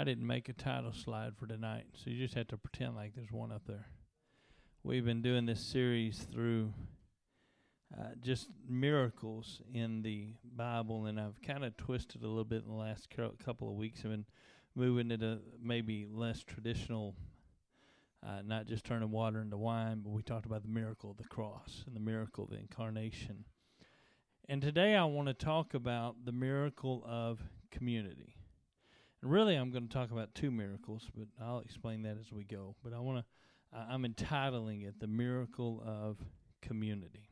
I didn't make a title slide for tonight, so you just have to pretend like there's one up there. We've been doing this series through uh, just miracles in the Bible, and I've kind of twisted a little bit in the last couple of weeks. I've been moving it a maybe less traditional, uh, not just turning water into wine, but we talked about the miracle of the cross and the miracle of the incarnation. And today I want to talk about the miracle of community. And really, I'm going to talk about two miracles, but I'll explain that as we go. But I want to, I'm entitling it The Miracle of Community.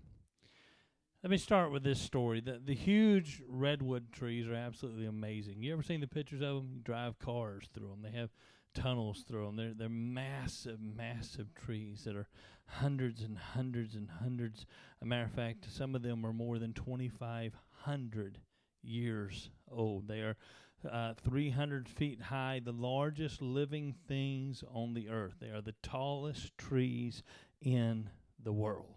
Let me start with this story. The the huge redwood trees are absolutely amazing. You ever seen the pictures of them? You drive cars through them. They have tunnels through them. They're they're massive, massive trees that are hundreds and hundreds and hundreds. A matter of fact, some of them are more than 2,500 years old. They are uh, 300 feet high, the largest living things on the earth. They are the tallest trees in the world.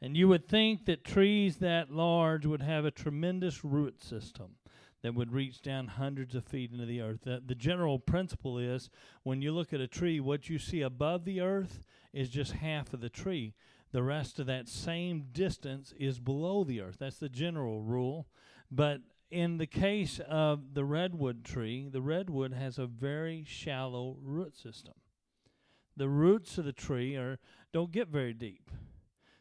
And you would think that trees that large would have a tremendous root system that would reach down hundreds of feet into the earth. The, the, general principle is when you look at a tree, what you see above the earth is just half of the tree. The rest of that same distance is below the earth. That's the general rule. But in the case of the redwood tree, the redwood has a very shallow root system. The roots of the tree are don't get very deep.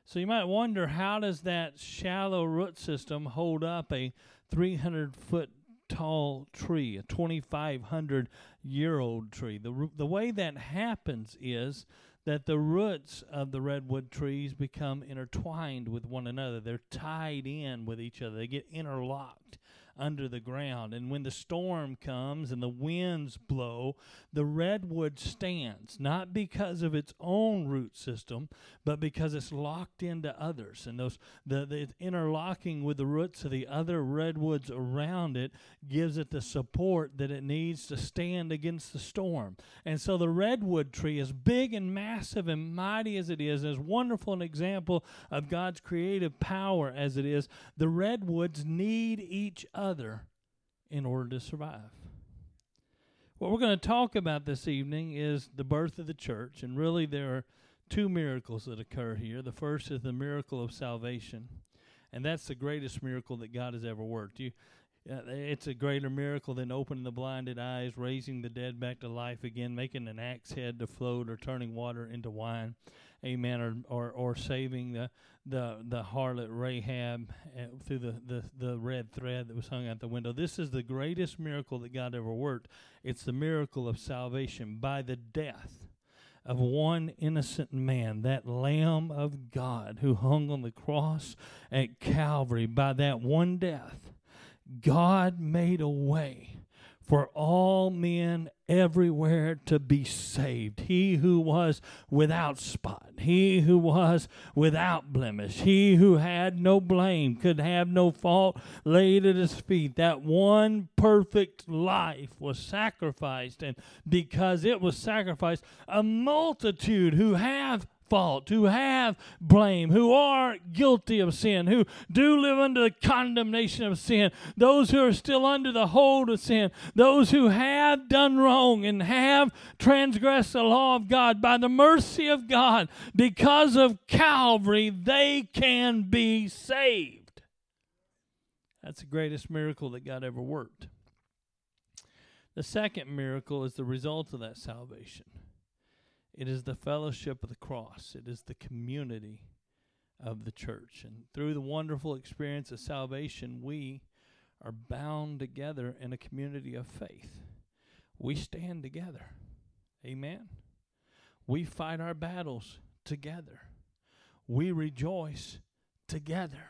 So you might wonder how does that shallow root system hold up a 300 foot tall tree, a 2500 year old tree? The the way that happens is that the roots of the redwood trees become intertwined with one another. They're tied in with each other. They get interlocked under the ground. And when the storm comes and the winds blow, the redwood stands, not because of its own root system, but because it's locked into others. And those the, the interlocking with the roots of the other redwoods around it gives it the support that it needs to stand against the storm. And so the redwood tree, as big and massive and mighty as it is, as wonderful an example of God's creative power as it is, the redwoods need each other other in order to survive. What we're going to talk about this evening is the birth of the church, and really there are two miracles that occur here. The first is the miracle of salvation, and that's the greatest miracle that God has ever worked. You, uh, it's a greater miracle than opening the blinded eyes, raising the dead back to life again, making an axe head to float, or turning water into wine amen, or or, or saving the the the harlot Rahab uh, through the, the the red thread that was hung out the window. This is the greatest miracle that God ever worked. It's the miracle of salvation by the death of one innocent man, that Lamb of God who hung on the cross at Calvary. By that one death, God made a way for all men everywhere to be saved. He who was without spot, he who was without blemish, he who had no blame, could have no fault laid at his feet. That one perfect life was sacrificed, and because it was sacrificed, a multitude who have fault, who have blame, who are guilty of sin, who do live under the condemnation of sin, those who are still under the hold of sin, those who have done wrong and have transgressed the law of God, by the mercy of God, because of Calvary, they can be saved. That's the greatest miracle that God ever worked. The second miracle is the result of that salvation. It is the fellowship of the cross. It is the community of the church. And through the wonderful experience of salvation, we are bound together in a community of faith. We stand together. Amen. We fight our battles together. We rejoice together.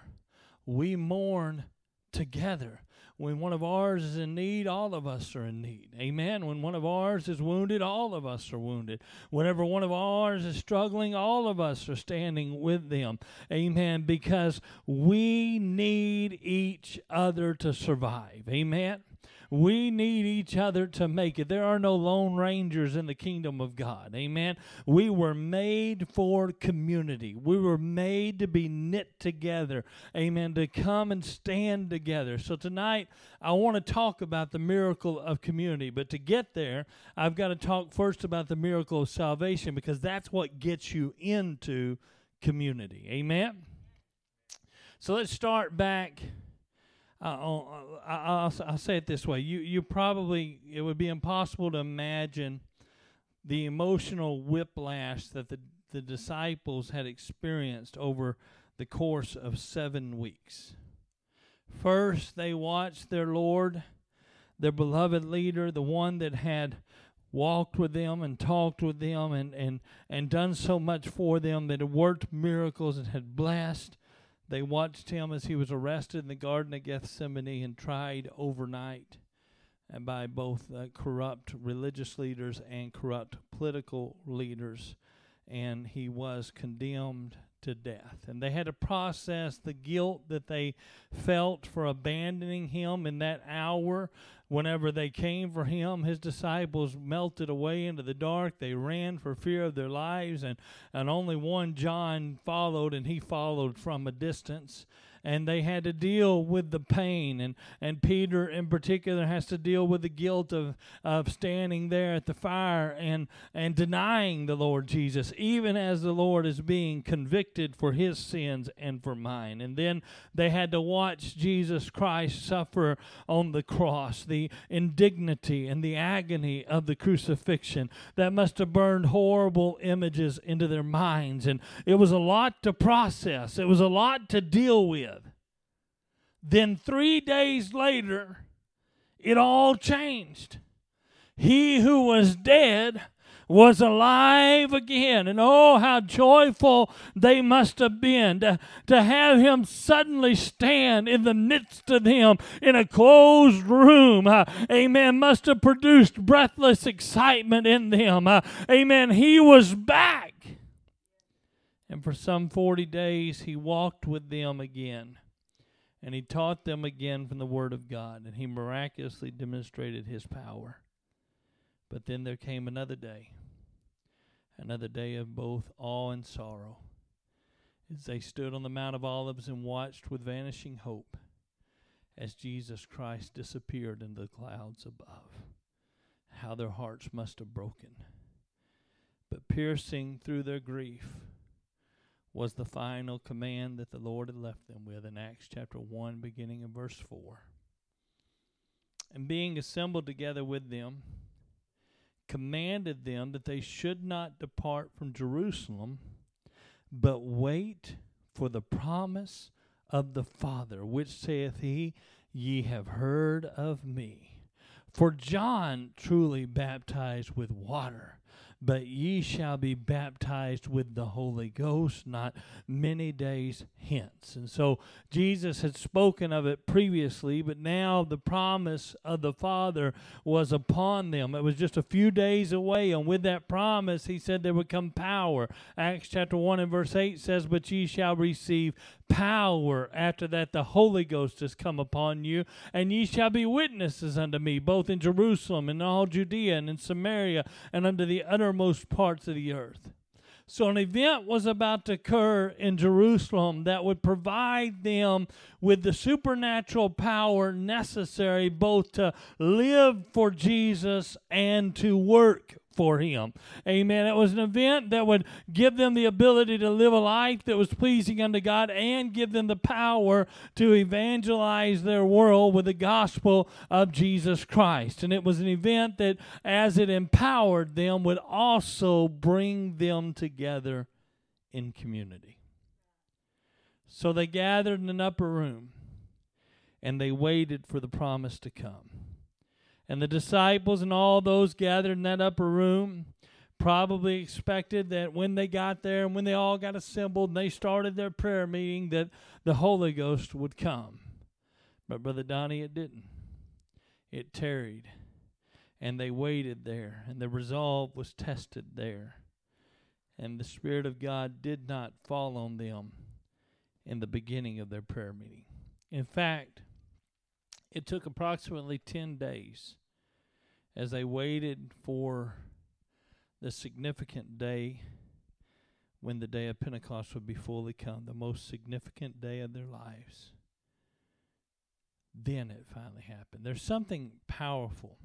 We mourn together. When one of ours is in need, all of us are in need. Amen. When one of ours is wounded, all of us are wounded. Whenever one of ours is struggling, all of us are standing with them. Amen. Because we need each other to survive. Amen. We need each other to make it. There are no lone rangers in the kingdom of God. Amen. We were made for community. We were made to be knit together. Amen. To come and stand together. So tonight, I want to talk about the miracle of community. But to get there, I've got to talk first about the miracle of salvation because that's what gets you into community. Amen. So let's start back. Uh, I'll, I'll say it this way: you you probably it would be impossible to imagine the emotional whiplash that the the disciples had experienced over the course of seven weeks. First, they watched their Lord, their beloved leader, the one that had walked with them and talked with them and, and, and done so much for them that had worked miracles and had blessed they watched him as he was arrested in the Garden of Gethsemane and tried overnight and by both uh, corrupt religious leaders and corrupt political leaders. And he was condemned to death. And they had to process the guilt that they felt for abandoning him in that hour Whenever they came for him, his disciples melted away into the dark. They ran for fear of their lives, and, and only one John followed, and he followed from a distance and they had to deal with the pain. And and Peter in particular has to deal with the guilt of of standing there at the fire and and denying the Lord Jesus even as the Lord is being convicted for his sins and for mine. And then they had to watch Jesus Christ suffer on the cross the indignity and the agony of the crucifixion that must have burned horrible images into their minds. And it was a lot to process. It was a lot to deal with then three days later, it all changed. He who was dead was alive again. And oh, how joyful they must have been to, to have him suddenly stand in the midst of them in a closed room. Uh, amen. Must have produced breathless excitement in them. Uh, amen. He was back. And for some 40 days, he walked with them again and he taught them again from the Word of God, and he miraculously demonstrated his power. But then there came another day, another day of both awe and sorrow, as they stood on the Mount of Olives and watched with vanishing hope as Jesus Christ disappeared in the clouds above. How their hearts must have broken. But piercing through their grief, was the final command that the Lord had left them with in Acts chapter 1, beginning in verse 4. And being assembled together with them, commanded them that they should not depart from Jerusalem, but wait for the promise of the Father, which saith he, Ye have heard of me. For John truly baptized with water but ye shall be baptized with the Holy Ghost not many days hence. And so Jesus had spoken of it previously, but now the promise of the Father was upon them. It was just a few days away, and with that promise, he said there would come power. Acts chapter 1 and verse 8 says, But ye shall receive power after that the Holy Ghost has come upon you, and ye shall be witnesses unto me, both in Jerusalem and all Judea and in Samaria and unto the uttermost parts of the earth. So, an event was about to occur in Jerusalem that would provide them with the supernatural power necessary both to live for Jesus and to work for him. Amen. It was an event that would give them the ability to live a life that was pleasing unto God and give them the power to evangelize their world with the gospel of Jesus Christ. And it was an event that, as it empowered them, would also bring them together in community. So they gathered in an upper room and they waited for the promise to come. And the disciples and all those gathered in that upper room probably expected that when they got there and when they all got assembled and they started their prayer meeting that the Holy Ghost would come. But Brother Donnie, it didn't. It tarried. And they waited there, and the resolve was tested there. And the Spirit of God did not fall on them in the beginning of their prayer meeting. In fact, It took approximately 10 days as they waited for the significant day when the day of Pentecost would be fully come, the most significant day of their lives. Then it finally happened. There's something powerful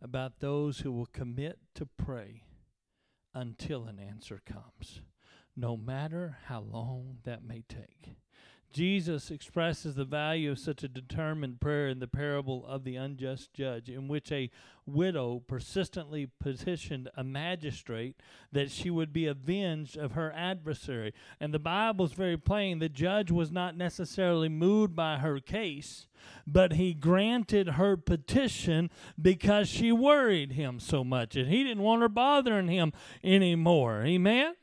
about those who will commit to pray until an answer comes, no matter how long that may take. Jesus expresses the value of such a determined prayer in the parable of the unjust judge, in which a widow persistently petitioned a magistrate that she would be avenged of her adversary. And the Bible is very plain the judge was not necessarily moved by her case, but he granted her petition because she worried him so much, and he didn't want her bothering him anymore. Amen?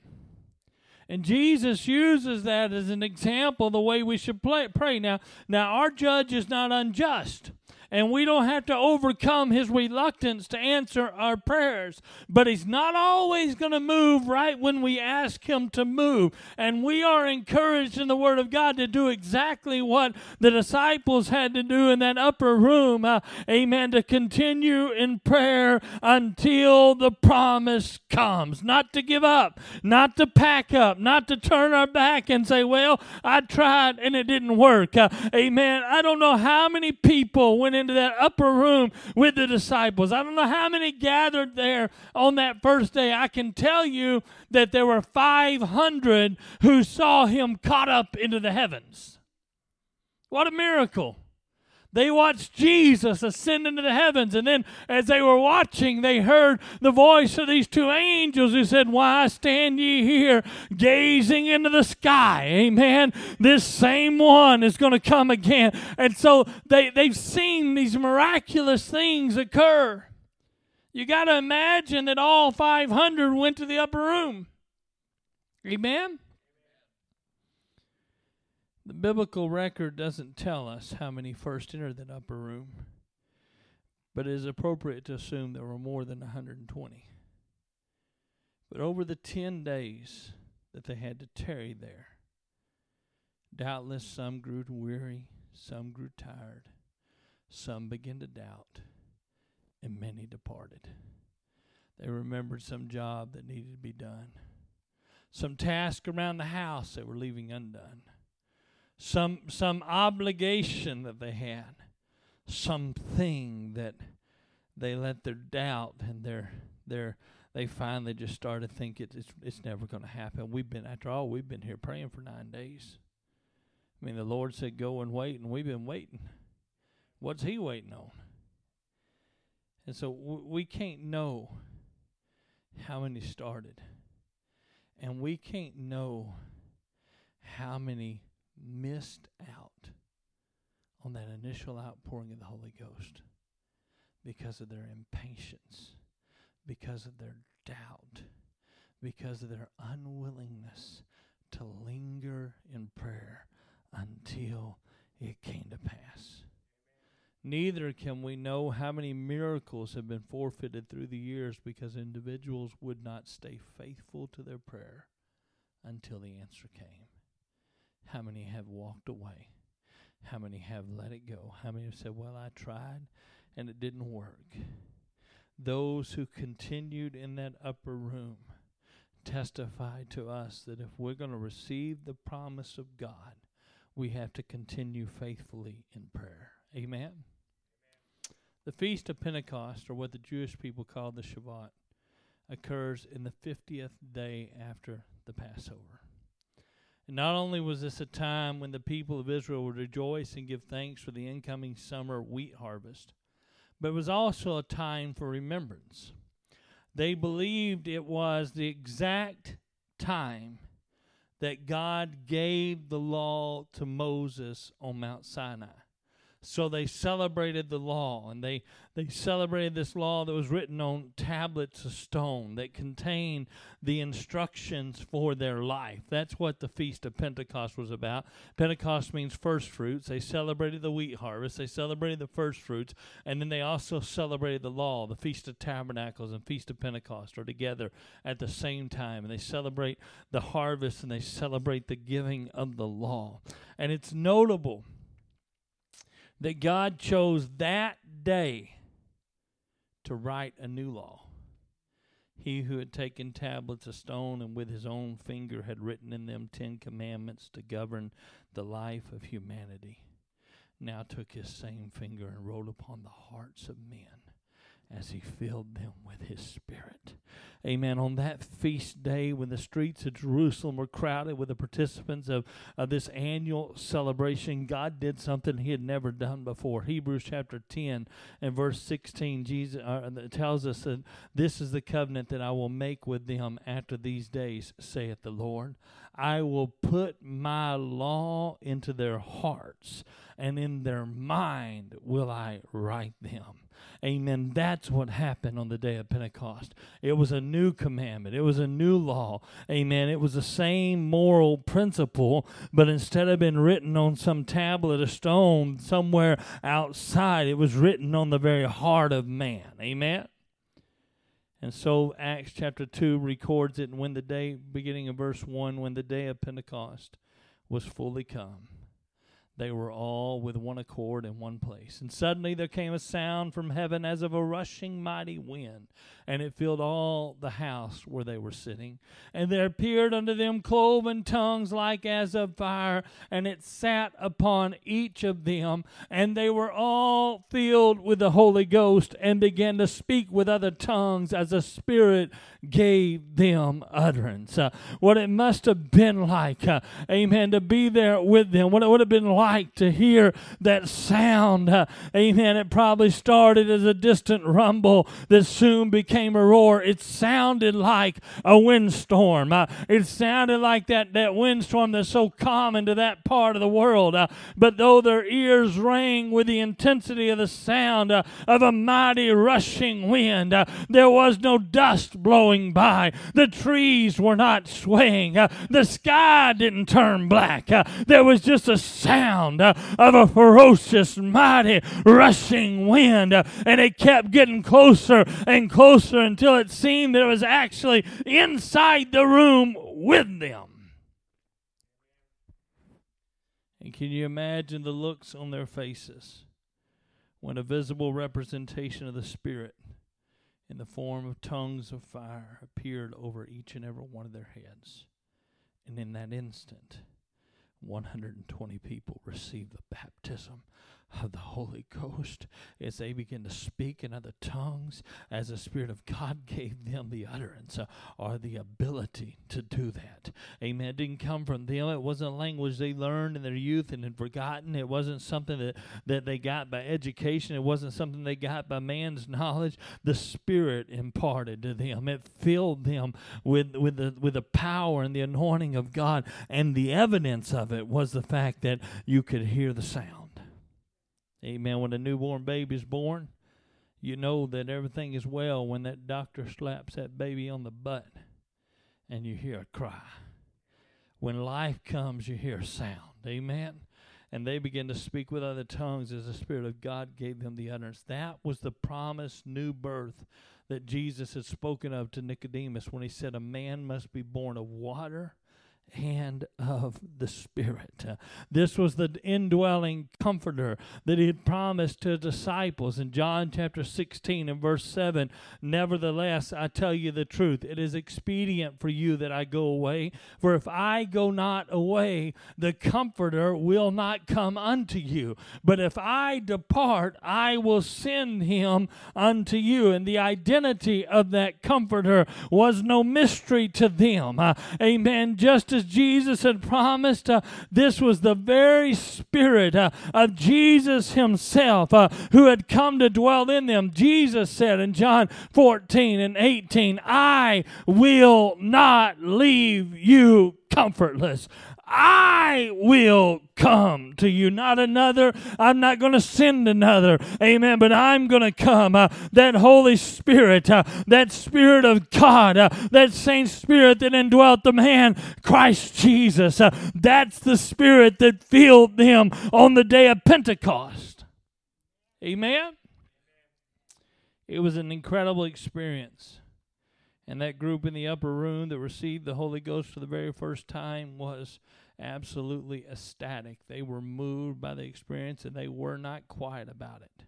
And Jesus uses that as an example the way we should play, pray. Now, now our judge is not unjust and we don't have to overcome his reluctance to answer our prayers. But he's not always going to move right when we ask him to move. And we are encouraged in the Word of God to do exactly what the disciples had to do in that upper room. Uh, amen. To continue in prayer until the promise comes. Not to give up, not to pack up, not to turn our back and say, Well, I tried and it didn't work. Uh, amen. I don't know how many people went into that upper room with the disciples. I don't know how many gathered there on that first day. I can tell you that there were 500 who saw him caught up into the heavens. What a miracle! They watched Jesus ascend into the heavens, and then as they were watching, they heard the voice of these two angels who said, Why stand ye here gazing into the sky? Amen. This same one is going to come again. And so they, they've seen these miraculous things occur. You got to imagine that all 500 went to the upper room. Amen. The biblical record doesn't tell us how many first entered that upper room, but it is appropriate to assume there were more than 120. But over the 10 days that they had to tarry there, doubtless some grew weary, some grew tired, some began to doubt, and many departed. They remembered some job that needed to be done, some task around the house they were leaving undone some some obligation that they had, something that they let their doubt and their their they finally just started thinking it's it's never going to happen. We've been after all we've been here praying for nine days. I mean the Lord said go and wait, and we've been waiting. What's He waiting on? And so w- we can't know how many started, and we can't know how many missed out on that initial outpouring of the Holy Ghost because of their impatience, because of their doubt, because of their unwillingness to linger in prayer until it came to pass. Neither can we know how many miracles have been forfeited through the years because individuals would not stay faithful to their prayer until the answer came. How many have walked away? How many have let it go? How many have said, Well, I tried and it didn't work? Those who continued in that upper room testify to us that if we're going to receive the promise of God, we have to continue faithfully in prayer. Amen? Amen? The Feast of Pentecost, or what the Jewish people call the Shabbat, occurs in the 50th day after the Passover. Not only was this a time when the people of Israel would rejoice and give thanks for the incoming summer wheat harvest, but it was also a time for remembrance. They believed it was the exact time that God gave the law to Moses on Mount Sinai. So they celebrated the law, and they, they celebrated this law that was written on tablets of stone that contained the instructions for their life. That's what the Feast of Pentecost was about. Pentecost means first fruits. They celebrated the wheat harvest, they celebrated the first fruits, and then they also celebrated the law. The Feast of Tabernacles and Feast of Pentecost are together at the same time, and they celebrate the harvest and they celebrate the giving of the law. And it's notable that God chose that day to write a new law. He who had taken tablets of stone and with his own finger had written in them Ten Commandments to govern the life of humanity, now took his same finger and wrote upon the hearts of men as he filled them with his spirit. Amen. On that feast day, when the streets of Jerusalem were crowded with the participants of, of this annual celebration, God did something he had never done before. Hebrews chapter 10 and verse 16 Jesus uh, tells us that this is the covenant that I will make with them after these days, saith the Lord. I will put my law into their hearts, and in their mind will I write them. Amen. That's what happened on the day of Pentecost. It was a new commandment, it was a new law. Amen. It was the same moral principle, but instead of being written on some tablet of stone somewhere outside, it was written on the very heart of man. Amen. And so Acts chapter 2 records it, and when the day, beginning of verse 1, when the day of Pentecost was fully come they were all with one accord in one place. And suddenly there came a sound from heaven as of a rushing mighty wind, and it filled all the house where they were sitting. And there appeared unto them cloven tongues like as of fire, and it sat upon each of them. And they were all filled with the Holy Ghost, and began to speak with other tongues as the Spirit gave them utterance. Uh, what it must have been like, uh, amen, to be there with them. What it would have been like to hear that sound. Uh, amen. It probably started as a distant rumble that soon became a roar. It sounded like a windstorm. Uh, it sounded like that, that windstorm that's so common to that part of the world. Uh, but though their ears rang with the intensity of the sound of a mighty rushing wind, there was no dust blowing by. The trees were not swaying. The sky didn't turn black. There was just a sound uh, of a ferocious, mighty, rushing wind. And it kept getting closer and closer until it seemed that it was actually inside the room with them. And can you imagine the looks on their faces when a visible representation of the Spirit in the form of tongues of fire appeared over each and every one of their heads. And in that instant, 120 people received the baptism of the Holy Ghost as they begin to speak in other tongues, as the Spirit of God gave them the utterance uh, or the ability to do that. Amen. It didn't come from them. It wasn't a language they learned in their youth and had forgotten. It wasn't something that, that they got by education. It wasn't something they got by man's knowledge. The Spirit imparted to them. It filled them with, with, the, with the power and the anointing of God. And the evidence of it was the fact that you could hear the sound. Amen. When a newborn baby is born, you know that everything is well when that doctor slaps that baby on the butt and you hear a cry. When life comes, you hear a sound. Amen. And they begin to speak with other tongues as the Spirit of God gave them the utterance. That was the promised new birth that Jesus had spoken of to Nicodemus when he said, A man must be born of water and of the Spirit. This was the indwelling comforter that he had promised to disciples in John chapter 16 and verse 7. Nevertheless, I tell you the truth, it is expedient for you that I go away. For if I go not away, the comforter will not come unto you. But if I depart, I will send him unto you. And the identity of that comforter was no mystery to them. Amen. Just as as Jesus had promised, uh, this was the very Spirit uh, of Jesus Himself uh, who had come to dwell in them. Jesus said in John 14 and 18, I will not leave you comfortless. I will come to you, not another. I'm not going to send another. Amen. But I'm going to come. Uh, that Holy Spirit, uh, that Spirit of God, uh, that same Spirit that indwelt the man, Christ Jesus. Uh, that's the Spirit that filled them on the day of Pentecost. Amen. It was an incredible experience. And that group in the upper room that received the Holy Ghost for the very first time was absolutely ecstatic. They were moved by the experience and they were not quiet about it.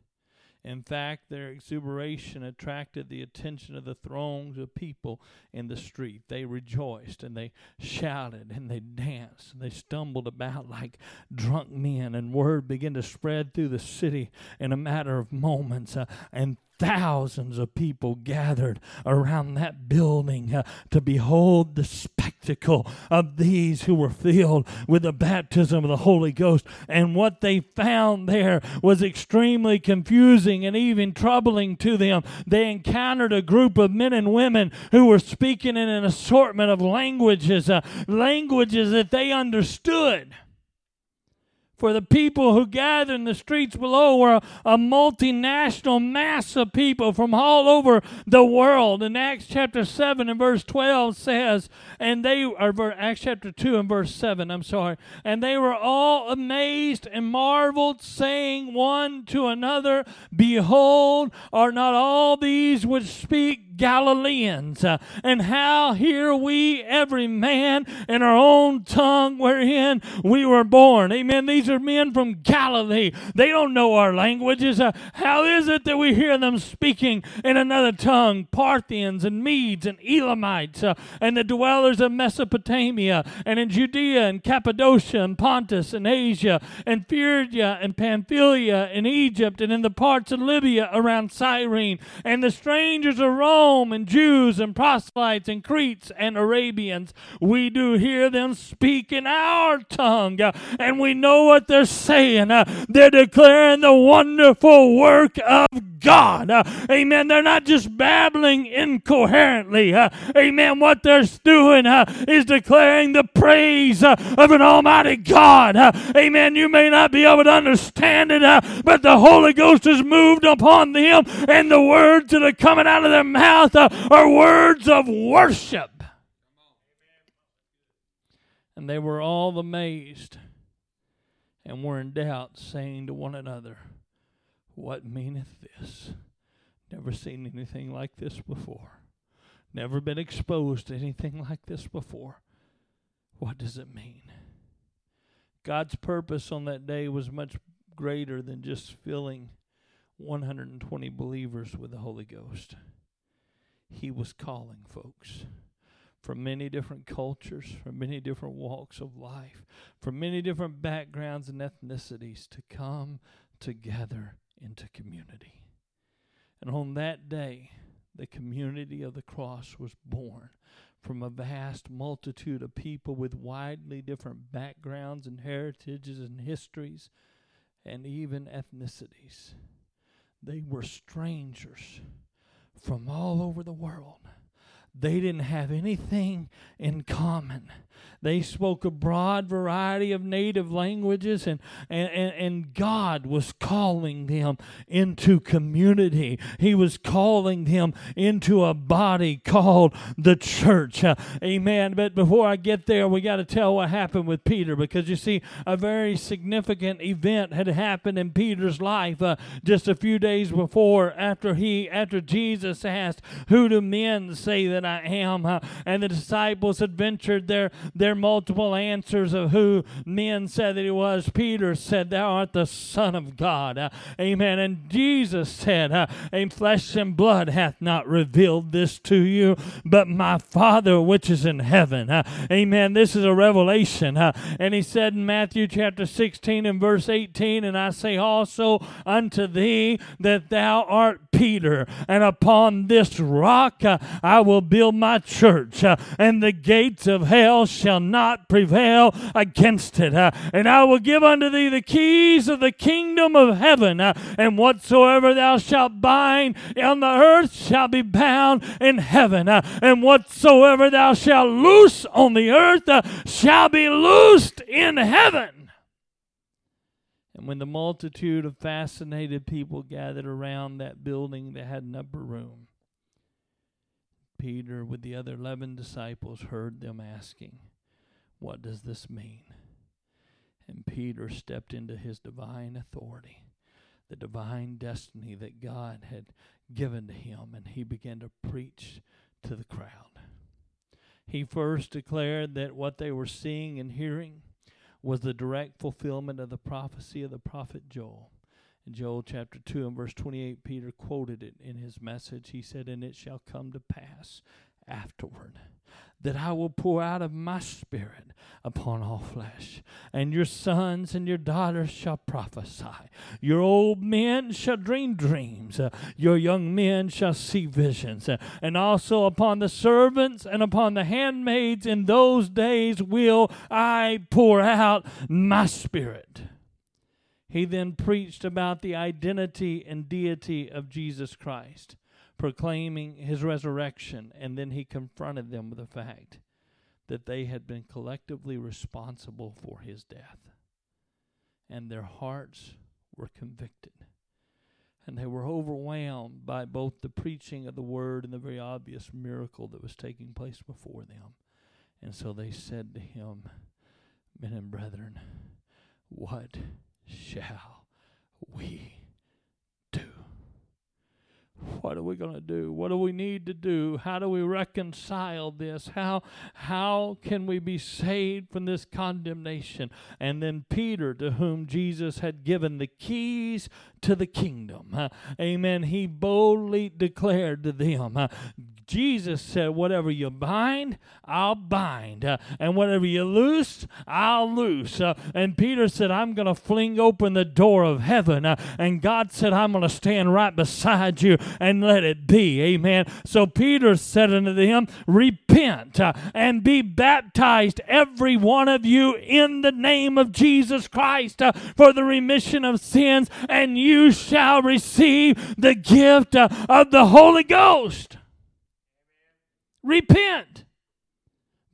In fact, their exuberation attracted the attention of the throngs of people in the street. They rejoiced and they shouted and they danced and they stumbled about like drunk men, and word began to spread through the city in a matter of moments. Uh, and thousands of people gathered around that building uh, to behold the spectacle of these who were filled with the baptism of the Holy Ghost. And what they found there was extremely confusing and even troubling to them. They encountered a group of men and women who were speaking in an assortment of languages, uh, languages that they understood for the people who gathered in the streets below were a, a, multinational mass of people from all over the world. And Acts chapter 7 and verse 12 says, and they are Acts chapter 2 and verse 7, I'm sorry, and they were all amazed and marveled, saying one to another, Behold, are not all these which speak Galileans, uh, and how hear we every man in our own tongue wherein we were born. Amen. These are men from Galilee. They don't know our languages. Uh, how is it that we hear them speaking in another tongue? Parthians and Medes and Elamites uh, and the dwellers of Mesopotamia and in Judea and Cappadocia and Pontus and Asia and Phrygia and Pamphylia and Egypt and in the parts of Libya around Cyrene and the strangers of Rome Rome and Jews and proselytes and Cretes and Arabians. We do hear them speak in our tongue, uh, and we know what they're saying. Uh, they're declaring the wonderful work of God. Uh, amen. They're not just babbling incoherently. Uh, amen. What they're doing uh, is declaring the praise of an almighty God. amen. You may not be able to understand it, but the Holy Ghost has moved upon them, and the words that are coming out of their mouth are words of worship. And they were all amazed and were in doubt, saying to one another, What meaneth this? Never seen anything like this before. Never been exposed to anything like this before. What does it mean? God's purpose on that day was much greater than just filling 120 believers with the Holy Ghost he was calling folks from many different cultures, from many different walks of life, from many different backgrounds and ethnicities to come together into community. And on that day, the community of the cross was born from a vast multitude of people with widely different backgrounds and heritages and histories and even ethnicities. They were strangers from all over the world. They didn't have anything in common. They spoke a broad variety of native languages, and, and, and God was calling them into community. He was calling them into a body called the church. Uh, amen. But before I get there, we got to tell what happened with Peter because you see, a very significant event had happened in Peter's life uh, just a few days before after he after Jesus asked, Who do men say that I am? Uh, and the disciples had ventured their their their multiple answers of who men said that he was. Peter said, Thou art the Son of God. Uh, amen. And Jesus said, uh, Flesh and blood hath not revealed this to you, but my Father which is in heaven. Uh, amen. This is a revelation. Uh, and he said in Matthew chapter 16 and verse 18, And I say also unto thee that thou art Peter, and upon this rock uh, I will build my church, uh, and the gates of hell shall not prevail against it. Uh, and I will give unto thee the keys of the kingdom of heaven, uh, and whatsoever thou shalt bind on the earth shall be bound in heaven, uh, and whatsoever thou shalt loose on the earth uh, shall be loosed in heaven. And when the multitude of fascinated people gathered around that building that had an upper room, Peter, with the other eleven disciples, heard them asking, what does this mean? And Peter stepped into his divine authority, the divine destiny that God had given to him, and he began to preach to the crowd. He first declared that what they were seeing and hearing was the direct fulfillment of the prophecy of the prophet Joel. In Joel chapter 2 and verse 28, Peter quoted it in his message. He said, And it shall come to pass afterward that I will pour out of my spirit upon all flesh. And your sons and your daughters shall prophesy. Your old men shall dream dreams. Uh, your young men shall see visions. Uh, and also upon the servants and upon the handmaids in those days will I pour out my spirit. He then preached about the identity and deity of Jesus Christ proclaiming his resurrection, and then he confronted them with the fact that they had been collectively responsible for his death. And their hearts were convicted. And they were overwhelmed by both the preaching of the word and the very obvious miracle that was taking place before them. And so they said to him, Men and brethren, what shall we what are we going to do? What do we need to do? How do we reconcile this? How how can we be saved from this condemnation? And then Peter, to whom Jesus had given the keys to the kingdom, amen, he boldly declared to them, Jesus said, Whatever you bind, I'll bind. And whatever you loose, I'll loose. And Peter said, I'm going to fling open the door of heaven. And God said, I'm going to stand right beside you and let it be. Amen. So Peter said unto them, Repent and be baptized, every one of you, in the name of Jesus Christ for the remission of sins, and you shall receive the gift uh, of the Holy Ghost. Repent.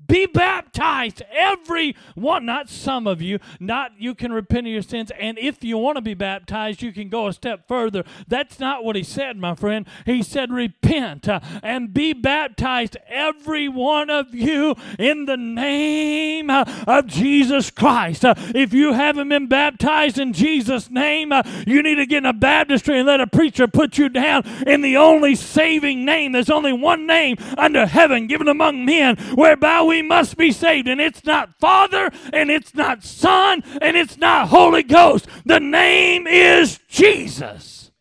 Be baptized, every one, not some of you, not you can repent of your sins. And if you want to be baptized, you can go a step further. That's not what he said, my friend. He said, Repent uh, and be baptized, every one of you, in the name uh, of Jesus Christ. Uh, if you haven't been baptized in Jesus' name, uh, you need to get in a baptistry and let a preacher put you down in the only saving name. There's only one name under heaven given among men whereby we must be saved. And it's not Father, and it's not Son, and it's not Holy Ghost. The name is Jesus.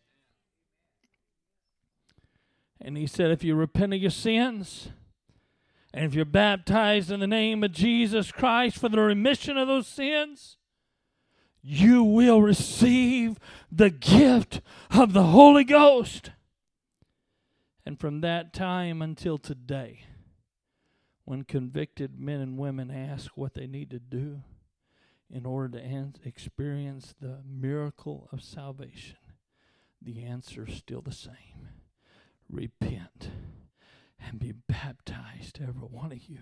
And he said, if you repent of your sins, and if you're baptized in the name of Jesus Christ for the remission of those sins, you will receive the gift of the Holy Ghost. And from that time until today, when convicted men and women ask what they need to do in order to experience the miracle of salvation, the answer is still the same. Repent and be baptized, every one of you,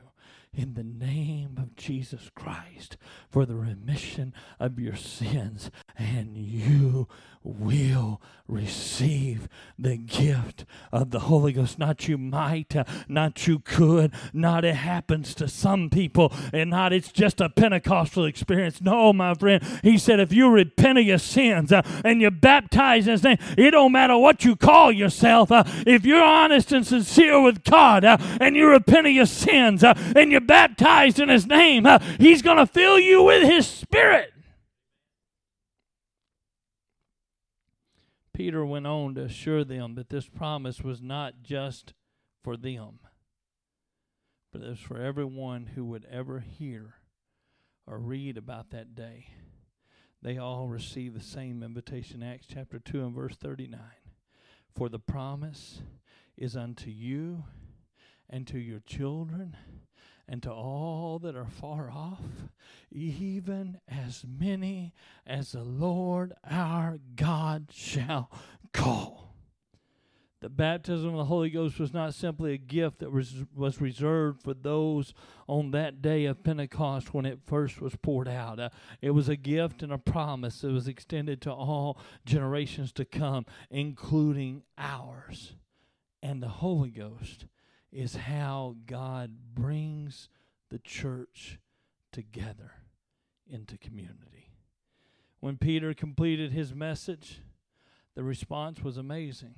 in the name of Jesus Christ for the remission of your sins, and you will receive the gift of the Holy Ghost. Not you might, uh, not you could, not it happens to some people, and not it's just a Pentecostal experience. No, my friend, he said, if you repent of your sins uh, and you baptize in his name, it don't matter what you call yourself. Uh, if you're honest and sincere with God uh, and you repent of your sins uh, and baptized in his name, uh, he's going to fill you with his spirit. Peter went on to assure them that this promise was not just for them, but it was for everyone who would ever hear or read about that day. They all received the same invitation. Acts chapter 2 and verse 39. For the promise is unto you and to your children and to all that are far off, even as many as the Lord our God shall call. The baptism of the Holy Ghost was not simply a gift that was, was reserved for those on that day of Pentecost when it first was poured out. Uh, it was a gift and a promise that was extended to all generations to come, including ours. And the Holy Ghost is how God brings the church together into community. When Peter completed his message, the response was amazing.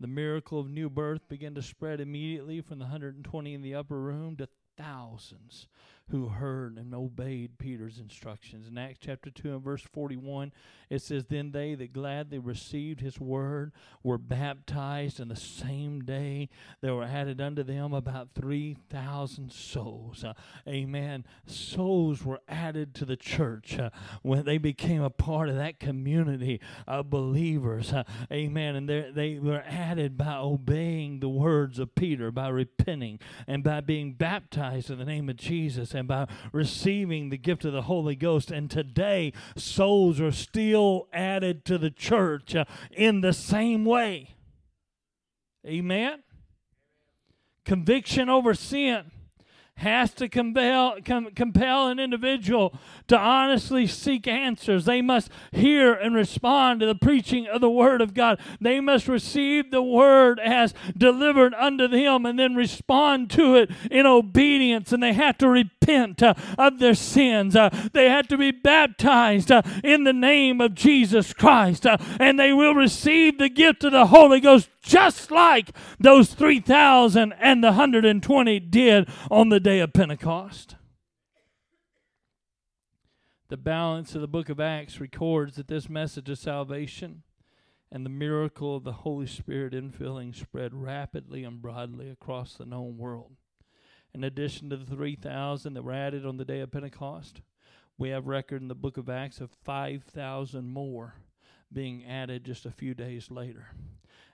The miracle of new birth began to spread immediately from the 120 in the upper room to thousands who heard and obeyed Peter's instructions. In Acts chapter 2 and verse 41, it says, Then they that gladly received his word were baptized, and the same day there were added unto them about 3,000 souls. Uh, amen. Souls were added to the church uh, when they became a part of that community of believers. Uh, amen. And they were added by obeying the words of Peter, by repenting, and by being baptized in the name of Jesus, and by receiving the gift of the Holy Ghost. And today, souls are still added to the church uh, in the same way. Amen. Conviction over sin has to compel, com- compel an individual to honestly seek answers. They must hear and respond to the preaching of the Word of God. They must receive the Word as delivered unto them and then respond to it in obedience. And they have to repent uh, of their sins. Uh, they have to be baptized uh, in the name of Jesus Christ. Uh, and they will receive the gift of the Holy Ghost just like those 3,000 and the 120 did on the day of Pentecost. The balance of the book of Acts records that this message of salvation and the miracle of the Holy Spirit infilling spread rapidly and broadly across the known world. In addition to the 3,000 that were added on the day of Pentecost, we have record in the book of Acts of 5,000 more being added just a few days later.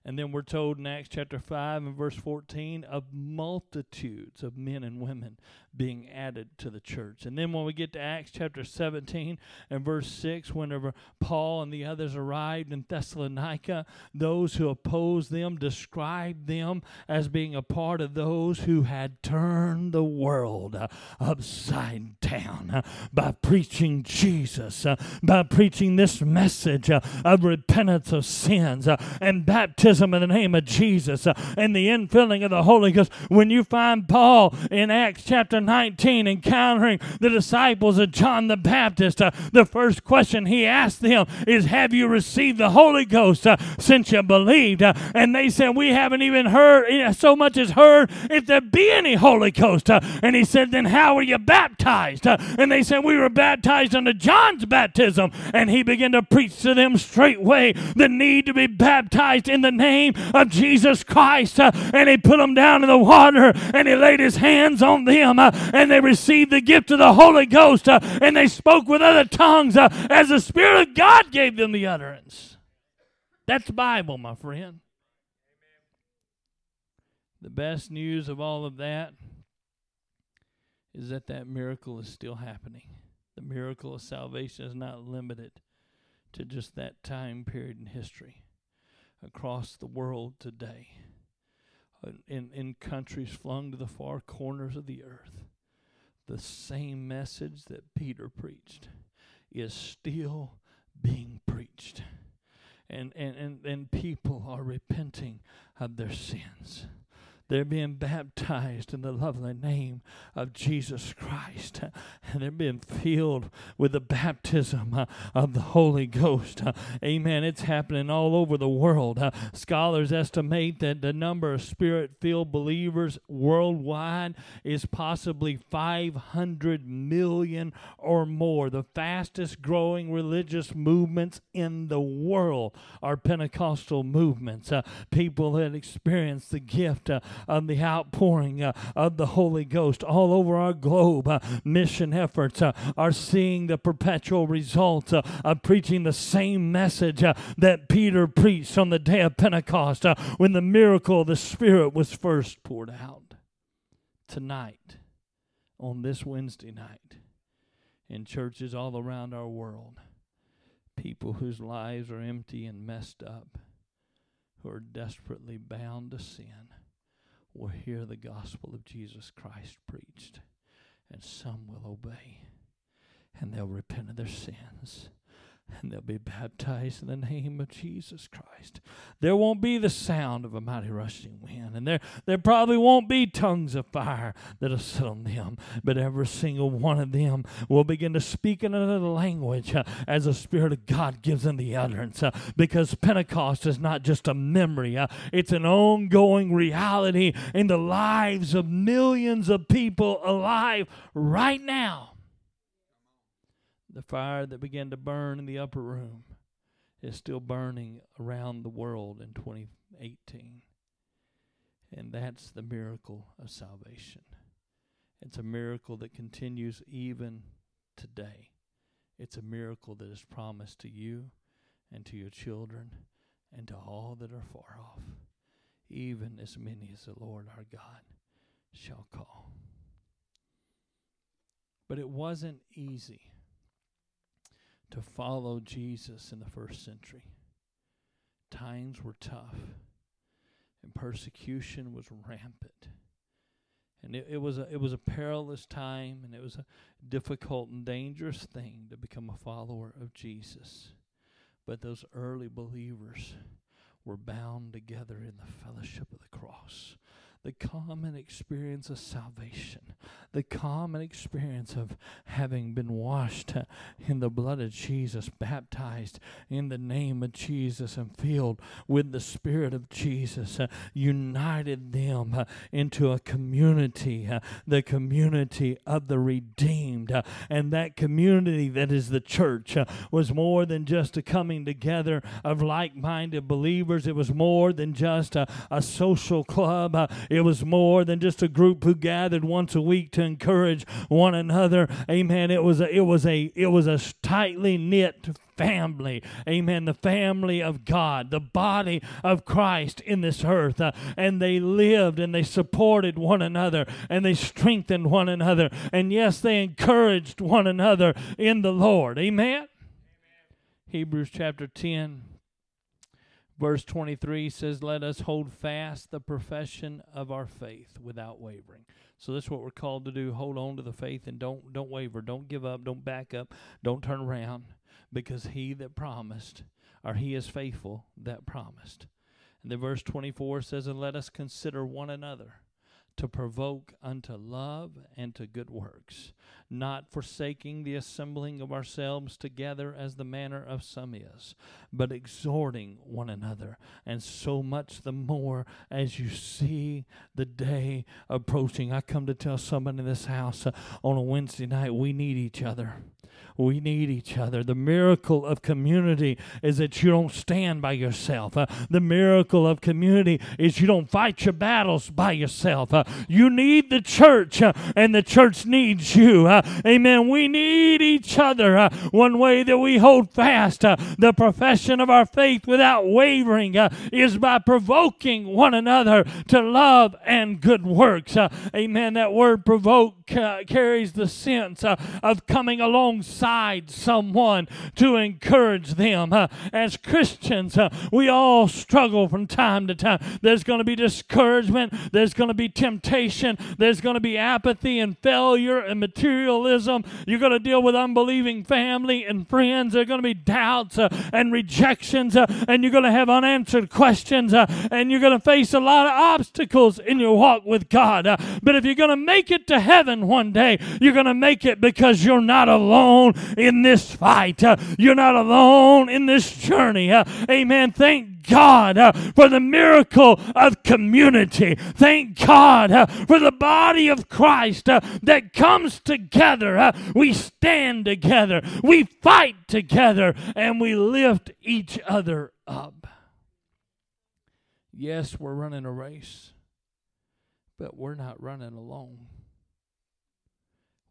And then we're told in Acts chapter 5 and verse 14 of multitudes of men and women being added to the church. And then when we get to Acts chapter 17 and verse 6, whenever Paul and the others arrived in Thessalonica, those who opposed them described them as being a part of those who had turned the world upside down by preaching Jesus, by preaching this message of repentance of sins and baptism in the name of Jesus and the infilling of the Holy Ghost. When you find Paul in Acts chapter 19, encountering the disciples of John the Baptist, uh, the first question he asked them is, Have you received the Holy Ghost uh, since you believed? Uh, and they said, We haven't even heard, eh, so much as heard if there be any Holy Ghost. Uh, and he said, Then how were you baptized? Uh, and they said, We were baptized under John's baptism. And he began to preach to them straightway the need to be baptized in the name of Jesus Christ. Uh, and he put them down in the water and he laid his hands on them and they received the gift of the Holy Ghost uh, and they spoke with other tongues uh, as the Spirit of God gave them the utterance. That's Bible, my friend. The best news of all of that is that that miracle is still happening. The miracle of salvation is not limited to just that time period in history. Across the world today, uh, in, in countries flung to the far corners of the earth, the same message that Peter preached is still being preached. And, and, and, and people are repenting of their sins. They're being baptized in the lovely name of Jesus Christ. And they're being filled with the baptism uh, of the Holy Ghost. Amen. It's happening all over the world. Scholars estimate that the number of spirit filled believers worldwide is possibly 500 million or more. The fastest growing religious movements in the world are Pentecostal movements. Uh, people that experience the gift uh, of the outpouring uh, of the Holy Ghost all over our globe. Uh, mission efforts uh, are seeing the perpetual results uh, of preaching the same message uh, that Peter preached on the day of Pentecost uh, when the miracle of the Spirit was first poured out. Tonight, on this Wednesday night, in churches all around our world, people whose lives are empty and messed up, who are desperately bound to sin will hear the gospel of Jesus Christ preached, and some will obey, and they'll repent of their sins. And they'll be baptized in the name of Jesus Christ. There won't be the sound of a mighty rushing wind, and there, there probably won't be tongues of fire that'll sit on them, but every single one of them will begin to speak in another language uh, as the Spirit of God gives them the utterance. Uh, because Pentecost is not just a memory, uh, it's an ongoing reality in the lives of millions of people alive right now the fire that began to burn in the upper room is still burning around the world in 2018. And that's the miracle of salvation. It's a miracle that continues even today. It's a miracle that is promised to you and to your children and to all that are far off, even as many as the Lord our God shall call. But it wasn't easy to follow Jesus in the first century. Times were tough, and persecution was rampant. And it, it, was a, it was a perilous time, and it was a difficult and dangerous thing to become a follower of Jesus. But those early believers were bound together in the fellowship of the cross the common experience of salvation, the common experience of having been washed in the blood of Jesus, baptized in the name of Jesus, and filled with the Spirit of Jesus, uh, united them uh, into a community, uh, the community of the redeemed. Uh, and that community that is the church uh, was more than just a coming together of like minded believers, it was more than just a, a social club. It was more than just a group who gathered once a week to encourage one another. Amen. It was a, it was a it was a tightly knit family. Amen. The family of God, the body of Christ in this earth. Uh, and they lived and they supported one another and they strengthened one another. And yes, they encouraged one another in the Lord. Amen. Amen. Hebrews chapter 10 Verse 23 says, Let us hold fast the profession of our faith without wavering. So that's what we're called to do. Hold on to the faith and don't don't waver. Don't give up. Don't back up. Don't turn around. Because he that promised, or he is faithful that promised. And then verse 24 says, And let us consider one another to provoke unto love and to good works, not forsaking the assembling of ourselves together as the manner of some is, but exhorting one another, and so much the more as you see the day approaching. I come to tell somebody in this house uh, on a Wednesday night, we need each other. We need each other. The miracle of community is that you don't stand by yourself. Uh, the miracle of community is you don't fight your battles by yourself. Uh, you need the church, uh, and the church needs you. Uh, amen. We need each other. Uh, one way that we hold fast uh, the profession of our faith without wavering is by provoking one another to love and good works. amen. That word provoke carries the sense of coming alongside alongside someone to encourage them. Uh, as Christians, uh, we all struggle from time to time. There's going to be discouragement, there's going to be temptation, there's going to be apathy and failure and materialism. You're going to deal with unbelieving family and friends. There are going to be doubts uh, and rejections, uh, and you're going to have unanswered questions, uh, and you're going to face a lot of obstacles in your walk with God. Uh, but if you're going to make it to heaven one day, you're going to make it because you're not alone in this fight. Uh, you're not alone in this journey. Uh, amen. Thank God uh, for the miracle of community. Thank God uh, for the body of Christ uh, that comes together. Uh, we stand together, we fight together, and we lift each other up. Yes, we're running a race, but we're not running alone.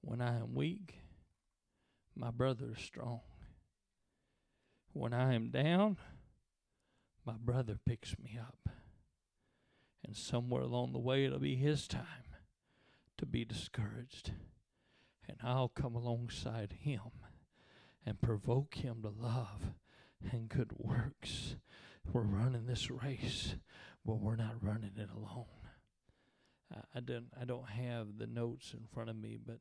When I am weak, my brother is strong. When I am down, my brother picks me up. And somewhere along the way, it'll be his time to be discouraged. And I'll come alongside him and provoke him to love and good works. We're running this race, but we're not running it alone. I, I don't I don't have the notes in front of me, but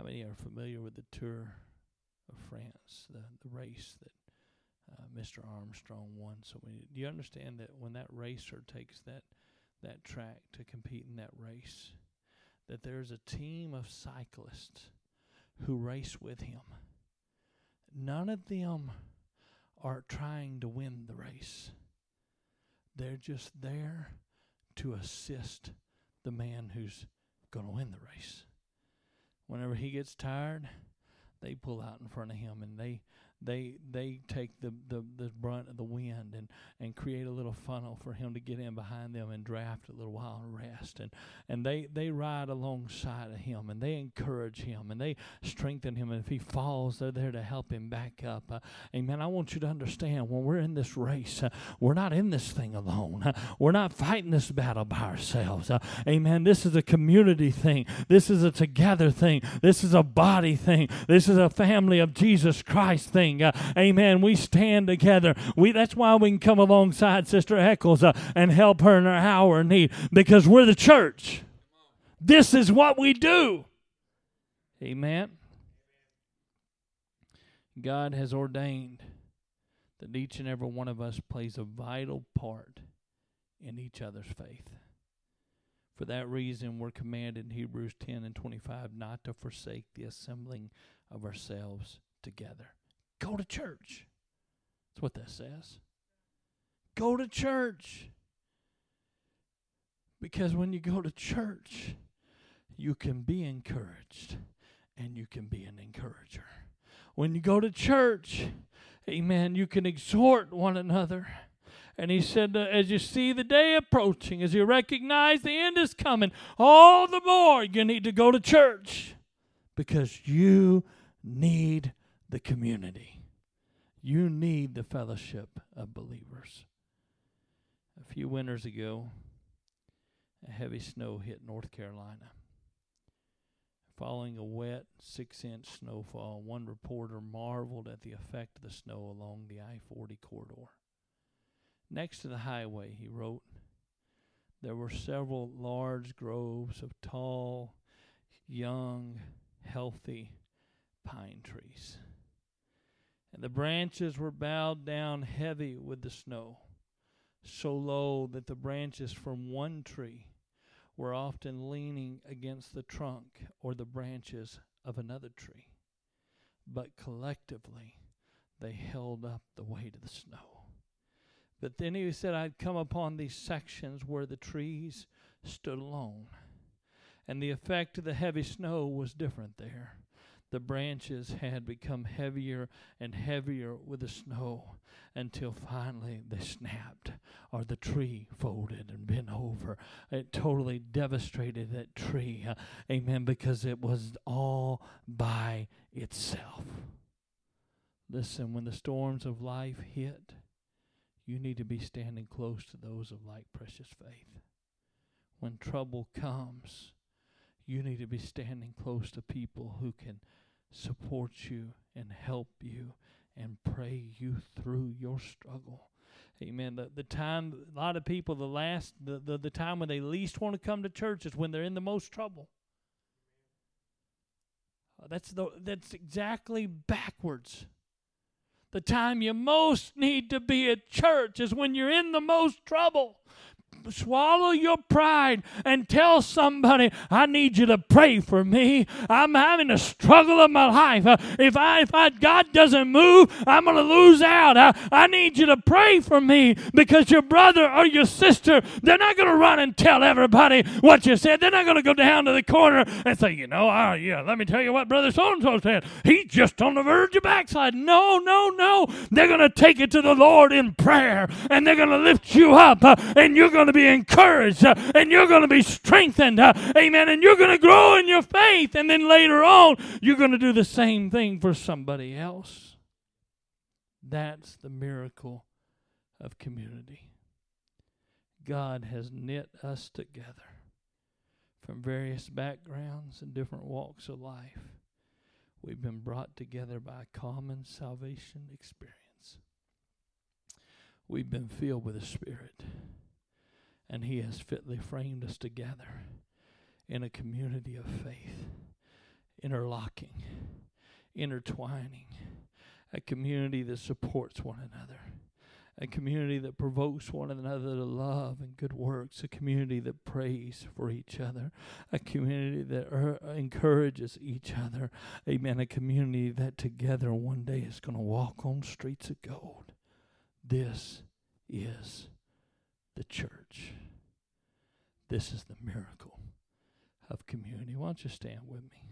how many are familiar with the tour of France, the the race that uh, Mr. Armstrong won. So do you understand that when that racer takes that that track to compete in that race, that there's a team of cyclists who race with him. None of them are trying to win the race. They're just there to assist the man who's going to win the race. Whenever he gets tired, they pull out in front of him and they they they take the, the, the brunt of the wind and, and create a little funnel for him to get in behind them and draft a little while and rest. And and they they ride alongside of him and they encourage him and they strengthen him. And if he falls they're there to help him back up. Uh, amen. I want you to understand when we're in this race uh, we're not in this thing alone. Uh, we're not fighting this battle by ourselves. Uh, amen. This is a community thing. This is a together thing. This is a body thing. This is a family of Jesus Christ thing uh, amen. We stand together. We that's why we can come alongside Sister Eccles uh, and help her in her hour of need because we're the church. This is what we do. Amen. God has ordained that each and every one of us plays a vital part in each other's faith. For that reason, we're commanded in Hebrews 10 and 25 not to forsake the assembling of ourselves together. Go to church. That's what that says. Go to church. Because when you go to church, you can be encouraged and you can be an encourager. When you go to church, amen, you can exhort one another. And he said, uh, as you see the day approaching, as you recognize the end is coming, all the more you need to go to church because you need the community. You need the fellowship of believers. A few winters ago, a heavy snow hit North Carolina. Following a wet six inch snowfall, one reporter marveled at the effect of the snow along the I 40 corridor. Next to the highway, he wrote, there were several large groves of tall, young, healthy pine trees and the branches were bowed down heavy with the snow, so low that the branches from one tree were often leaning against the trunk or the branches of another tree. But collectively, they held up the weight of the snow. But then he said, I'd come upon these sections where the trees stood alone. And the effect of the heavy snow was different there the branches had become heavier and heavier with the snow until finally they snapped or the tree folded and bent over. It totally devastated that tree. Uh, amen. Because it was all by itself. Listen, when the storms of life hit, you need to be standing close to those of like precious faith. When trouble comes, you need to be standing close to people who can support you and help you and pray you through your struggle. Amen. The the time a lot of people the last the, the, the time when they least want to come to church is when they're in the most trouble. Uh, that's the that's exactly backwards. The time you most need to be at church is when you're in the most trouble swallow your pride and tell somebody, I need you to pray for me. I'm having a struggle of my life. Uh, if I, if I, God doesn't move, I'm going to lose out. I, I need you to pray for me because your brother or your sister, they're not going to run and tell everybody what you said. They're not going to go down to the corner and say, you know, oh, yeah, let me tell you what brother so-and-so said. He's just on the verge of backslide. No, no, no. They're going to take it to the Lord in prayer and they're going to lift you up uh, and you're going to be encouraged uh, and you're going to be strengthened. Uh, amen. And you're going to grow in your faith. And then later on, you're going to do the same thing for somebody else. That's the miracle of community. God has knit us together from various backgrounds and different walks of life. We've been brought together by a common salvation experience. We've been filled with the Spirit and He has fitly framed us together in a community of faith, interlocking intertwining, a community that supports one another, a community that provokes one another to love and good works, a community that prays for each other, a community that er- encourages each other. Amen. A community that together one day is going to walk on streets of gold. This is the church. This is the miracle of community. Why don't you stand with me?